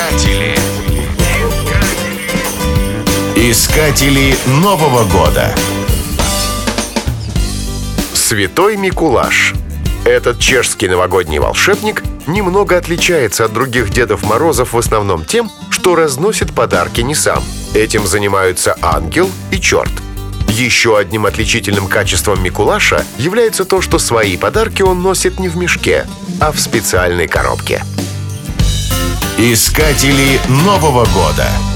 Искатели. Искатели Нового года. Святой Микулаш. Этот чешский новогодний волшебник немного отличается от других Дедов Морозов в основном тем, что разносит подарки не сам. Этим занимаются ангел и черт. Еще одним отличительным качеством Микулаша является то, что свои подарки он носит не в мешке, а в специальной коробке. Искатели Нового года.